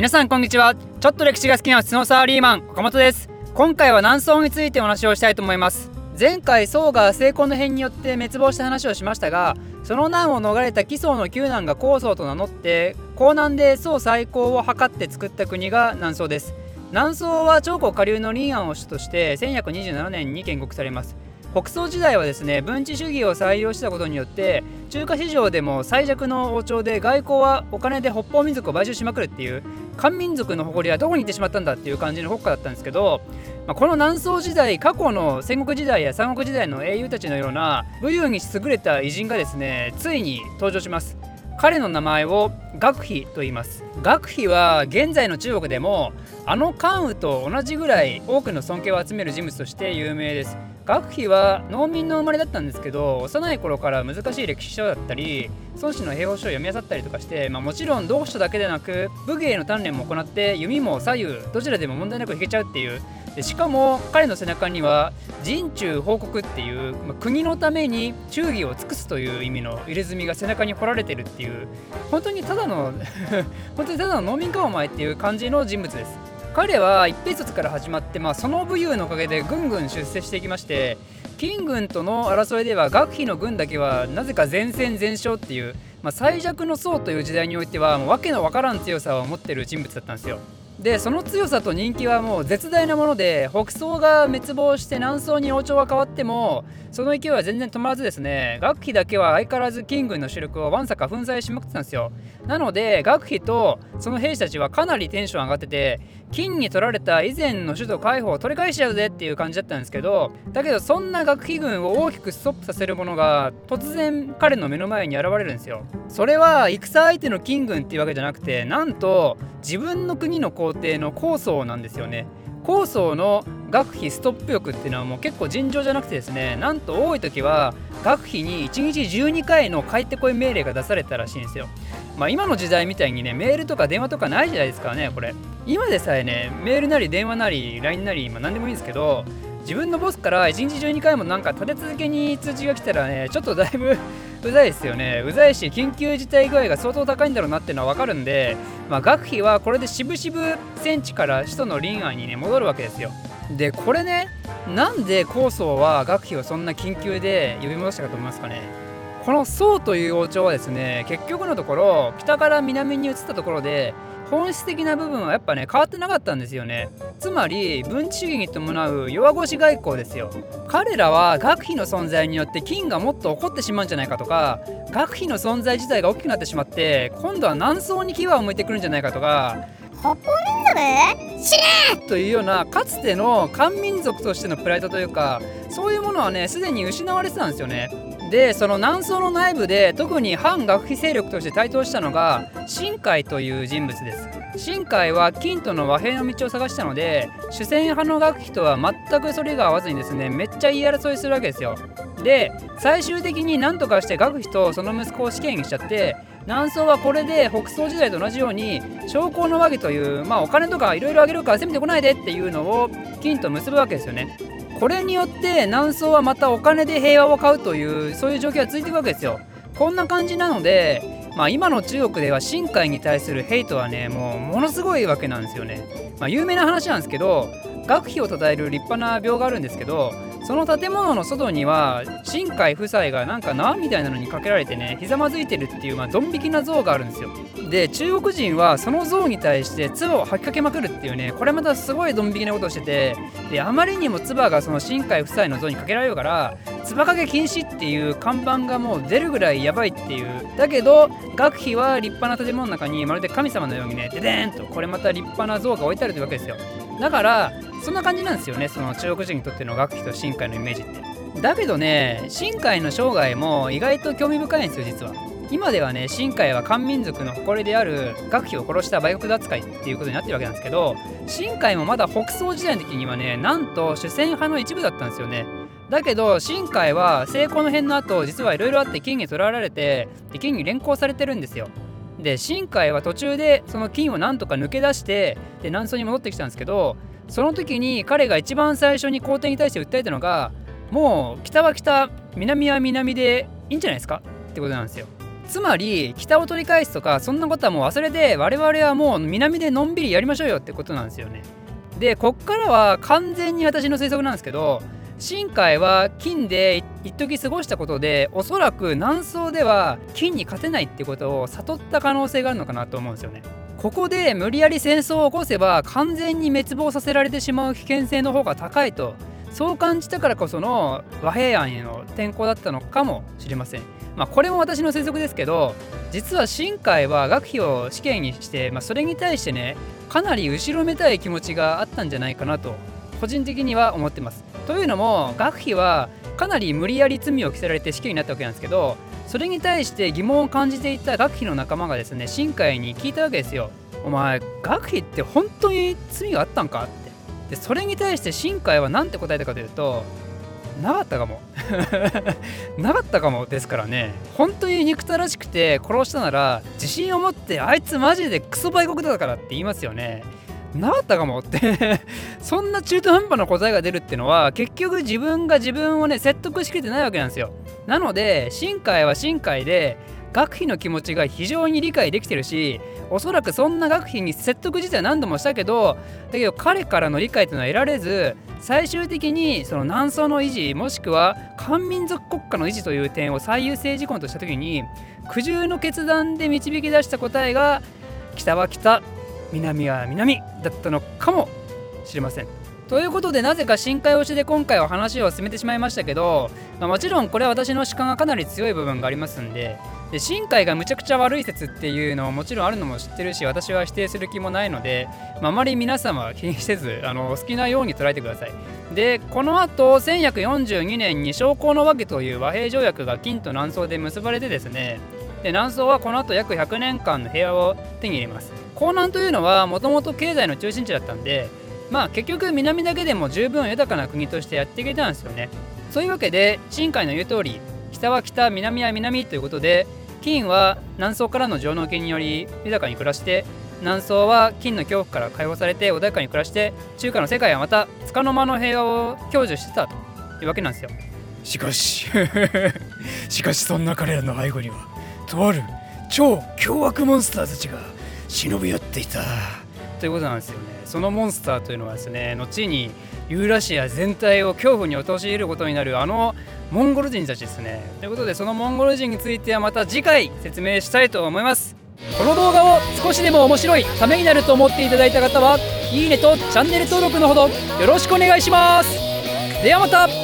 皆さんこんにちは。ちょっと歴史が好きなスノーサーリーマン岡本です。今回は南宋についてお話をしたいと思います。前回宋が成功の変によって滅亡した話をしましたがその難を逃れた紀宋の旧難が高宋と名乗って江南で宋最高を図って作った国が南宋です。南宋は長江下流の臨安を主として1127年に建国されます。北宋時代はですね文治主義を採用したことによって中華市場でも最弱の王朝で外交はお金で北方民族を買収しまくるっていう漢民族の誇りはどこに行ってしまったんだっていう感じの国家だったんですけど、まあ、この南宋時代過去の戦国時代や三国時代の英雄たちのような武勇に優れた偉人がですねついに登場します。彼の名前を学費と言います。学費は現在の中国でもあの関羽と同じぐらい多くの尊敬を集める人物として有名です。学費は農民の生まれだったんですけど幼い頃から難しい歴史書だったり孫子の兵法書を読み漁ったりとかして、まあ、もちろん読書だけでなく武芸の鍛錬も行って弓も左右どちらでも問題なく弾けちゃうっていう。でしかも彼の背中には人中報告っていう、まあ、国のために忠義を尽くすという意味の入れ墨が背中に彫られてるっていう本当にただの 本当にただの農民かお前っていう感じの人物です。彼は一平卒から始まって、まあ、その武勇のおかげでぐんぐん出世していきまして金軍との争いでは学費の軍だけはなぜか全戦全勝っていう、まあ、最弱の層という時代においてはもう訳のわからん強さを持ってる人物だったんですよ。でその強さと人気はもう絶大なもので北宋が滅亡して南宋に王朝が変わってもその勢いは全然止まらずですね学費だけは相変わらず金軍の主力をわんさか粉砕しまくってたんですよなので学費とその兵士たちはかなりテンション上がってて金に取られた以前の首都海保を取り返しちゃうぜっていう感じだったんですけどだけどそんな学費軍を大きくストップさせるものが突然彼の目の前に現れるんですよ。それは戦相手の金軍っていうわけじゃなくてなんと自分の国の皇帝の高僧なんですよね。高層の学費ストップ欲っていうのはもう結構尋常じゃなくてですねなんと多い時は学費に1日12回の帰ってこい命令が出されたらしいんですよ。まあ今の時代みたいにねメールとか電話とかないじゃないですかねこれ。今でさえねメールなり電話なり LINE なり、まあ、何でもいいんですけど自分のボスから1日12回もなんか立て続けに通知が来たらねちょっとだいぶ うざいですよね。うざいし緊急事態具合が相当高いんだろうなっていうのは分かるんで、まあ、学費はこれでしぶしぶ戦地から首都の臨安にね戻るわけですよ。でこれねなんで高僧は学費をそんな緊急で呼び戻したかと思いますかね。この宋という王朝はですね結局のところ北から南に移ったところで本質的な部分はやっぱね変わってなかったんですよね。つまり文治主義に伴う弱腰外交ですよ。彼らは学費の存在によって金がもっと起こってしまうんじゃないかとか学費の存在自体が大きくなってしまって今度は南宋に牙を向いてくるんじゃないかとか北方民族死ねというようなかつての漢民族としてのプライドというかそういうものはねすでに失われてたんですよねでその南宋の内部で特に反学費勢力として台頭したのが新海という人物です。新海は金との和平の道を探したので主戦派の学費とは全くそれが合わずにですねめっちゃ言い争いするわけですよ。で最終的に何とかして学費とその息子を死刑にしちゃって南宋はこれで北宋時代と同じように将校の和議という、まあ、お金とかいろいろあげるから攻めてこないでっていうのを金と結ぶわけですよね。これによって南宋はまたお金で平和を買うというそういう状況が続いていくわけですよ。こんな感じなのでまあ、今の中国では深海に対するヘイトはねもうものすごいわけなんですよね、まあ、有名な話なんですけど学費を称える立派な病があるんですけどその建物の外には新海夫妻がなんか縄みたいなのにかけられてねひざまずいてるっていうまあドン引きな像があるんですよ。で中国人はその像に対して唾を吐きかけまくるっていうねこれまたすごいドン引きなことをしててであまりにも唾がその新海夫妻の像にかけられるから唾かけ禁止っていう看板がもう出るぐらいやばいっていう。だけど学費は立派な建物の中にまるで神様のようにねででーんとこれまた立派な像が置いてあるというわけですよ。だからそんな感じなんですよね。その中国人にとっての学費と深海のイメージって。だけどね深海の生涯も意外と興味深いんですよ実は。今ではね深海は漢民族の誇りである学費を殺した売国扱いっていうことになってるわけなんですけど深海もまだ北宋時代の時にはねなんと主戦派の一部だったんですよね。だけど深海は成功の変の後実はいろいろあって金に取らわれて金に連行されてるんですよ。で深海は途中でその金をなんとか抜け出してで南宋に戻ってきたんですけどその時に彼が一番最初に皇帝に対して訴えたのがもう北は北南は南でいいんじゃないですか？ってことなんですよ。つまり北を取り返すとかそんなことはもう忘れて我々はもう南でのんびりやりましょうよってことなんですよね。でこっからは完全に私の推測なんですけど新海は金で一時過ごしたことでおそらく南宋では金に勝てないってことを悟った可能性があるのかなと思うんですよねここで無理やり戦争を起こせば完全に滅亡させられてしまう危険性の方が高いとそう感じたからこその和平案への転向だったのかもしれません。まあ、これも私の推測ですけど実は新海は学費を試験にして、まあ、それに対してねかなり後ろめたい気持ちがあったんじゃないかなと個人的には思ってます。というのも学費はかなり無理やり罪を着せられて死刑になったわけなんですけどそれに対して疑問を感じていた学費の仲間がですね新海に聞いたわけですよ。お前学費って本当に罪があったんかって。でそれに対して新海は何て答えたかというとなかったかも。なかったかも。ですからね。本当に憎たらしくて殺したなら自信を持ってあいつマジでクソ売国だからって言いますよね。なかったかもって。そんな中途半端な答えが出るってのは結局自分が自分をね説得しきれてないわけなんですよ。なので新海は新海で学費の気持ちが非常に理解できてるしおそらくそんな学費に説得自体は何度もしたけどだけど彼からの理解というのは得られず最終的にその南宋の維持もしくは漢民族国家の維持という点を最優先事項とした時に苦渋の決断で導き出した答えが北は北南は南だったのかもしれません。ということでなぜか深海推しで今回は話を進めてしまいましたけど、まあ、もちろんこれは私の主観がかなり強い部分がありますんでで深海がむちゃくちゃ悪い説っていうのももちろんあるのも知ってるし私は否定する気もないので、まあ、あまり皆様は気にせずあの好きなように捉えてくださいでこの後1142年に将校の和家という和平条約が金と南宋で結ばれてですねで南宋はこの後約100年間の平和を手に入れます。江南というのはもともと経済の中心地だったんでまあ結局南だけでも十分豊かな国としてやっていけたんですよね。そういうわけで新海の言う通り北は北南は南ということで金は南宋からの上納金により豊かに暮らして南宋は金の恐怖から解放されて穏やかに暮らして中華の世界はまた束の間の平和を享受してたというわけなんですよ。しかし しかしそんな彼らの背後にはとある超凶悪モンスターたちが忍び寄っていた。ということなんですよね。そのモンスターというのはですね後にユーラシア全体を恐怖に陥ることになるあのモンゴル人たちですね。ということでそのモンゴル人についてはまた次回説明したいと思います。この動画を少しでも面白いためになると思っていただいた方はいいねとチャンネル登録のほどよろしくお願いします。ではまた。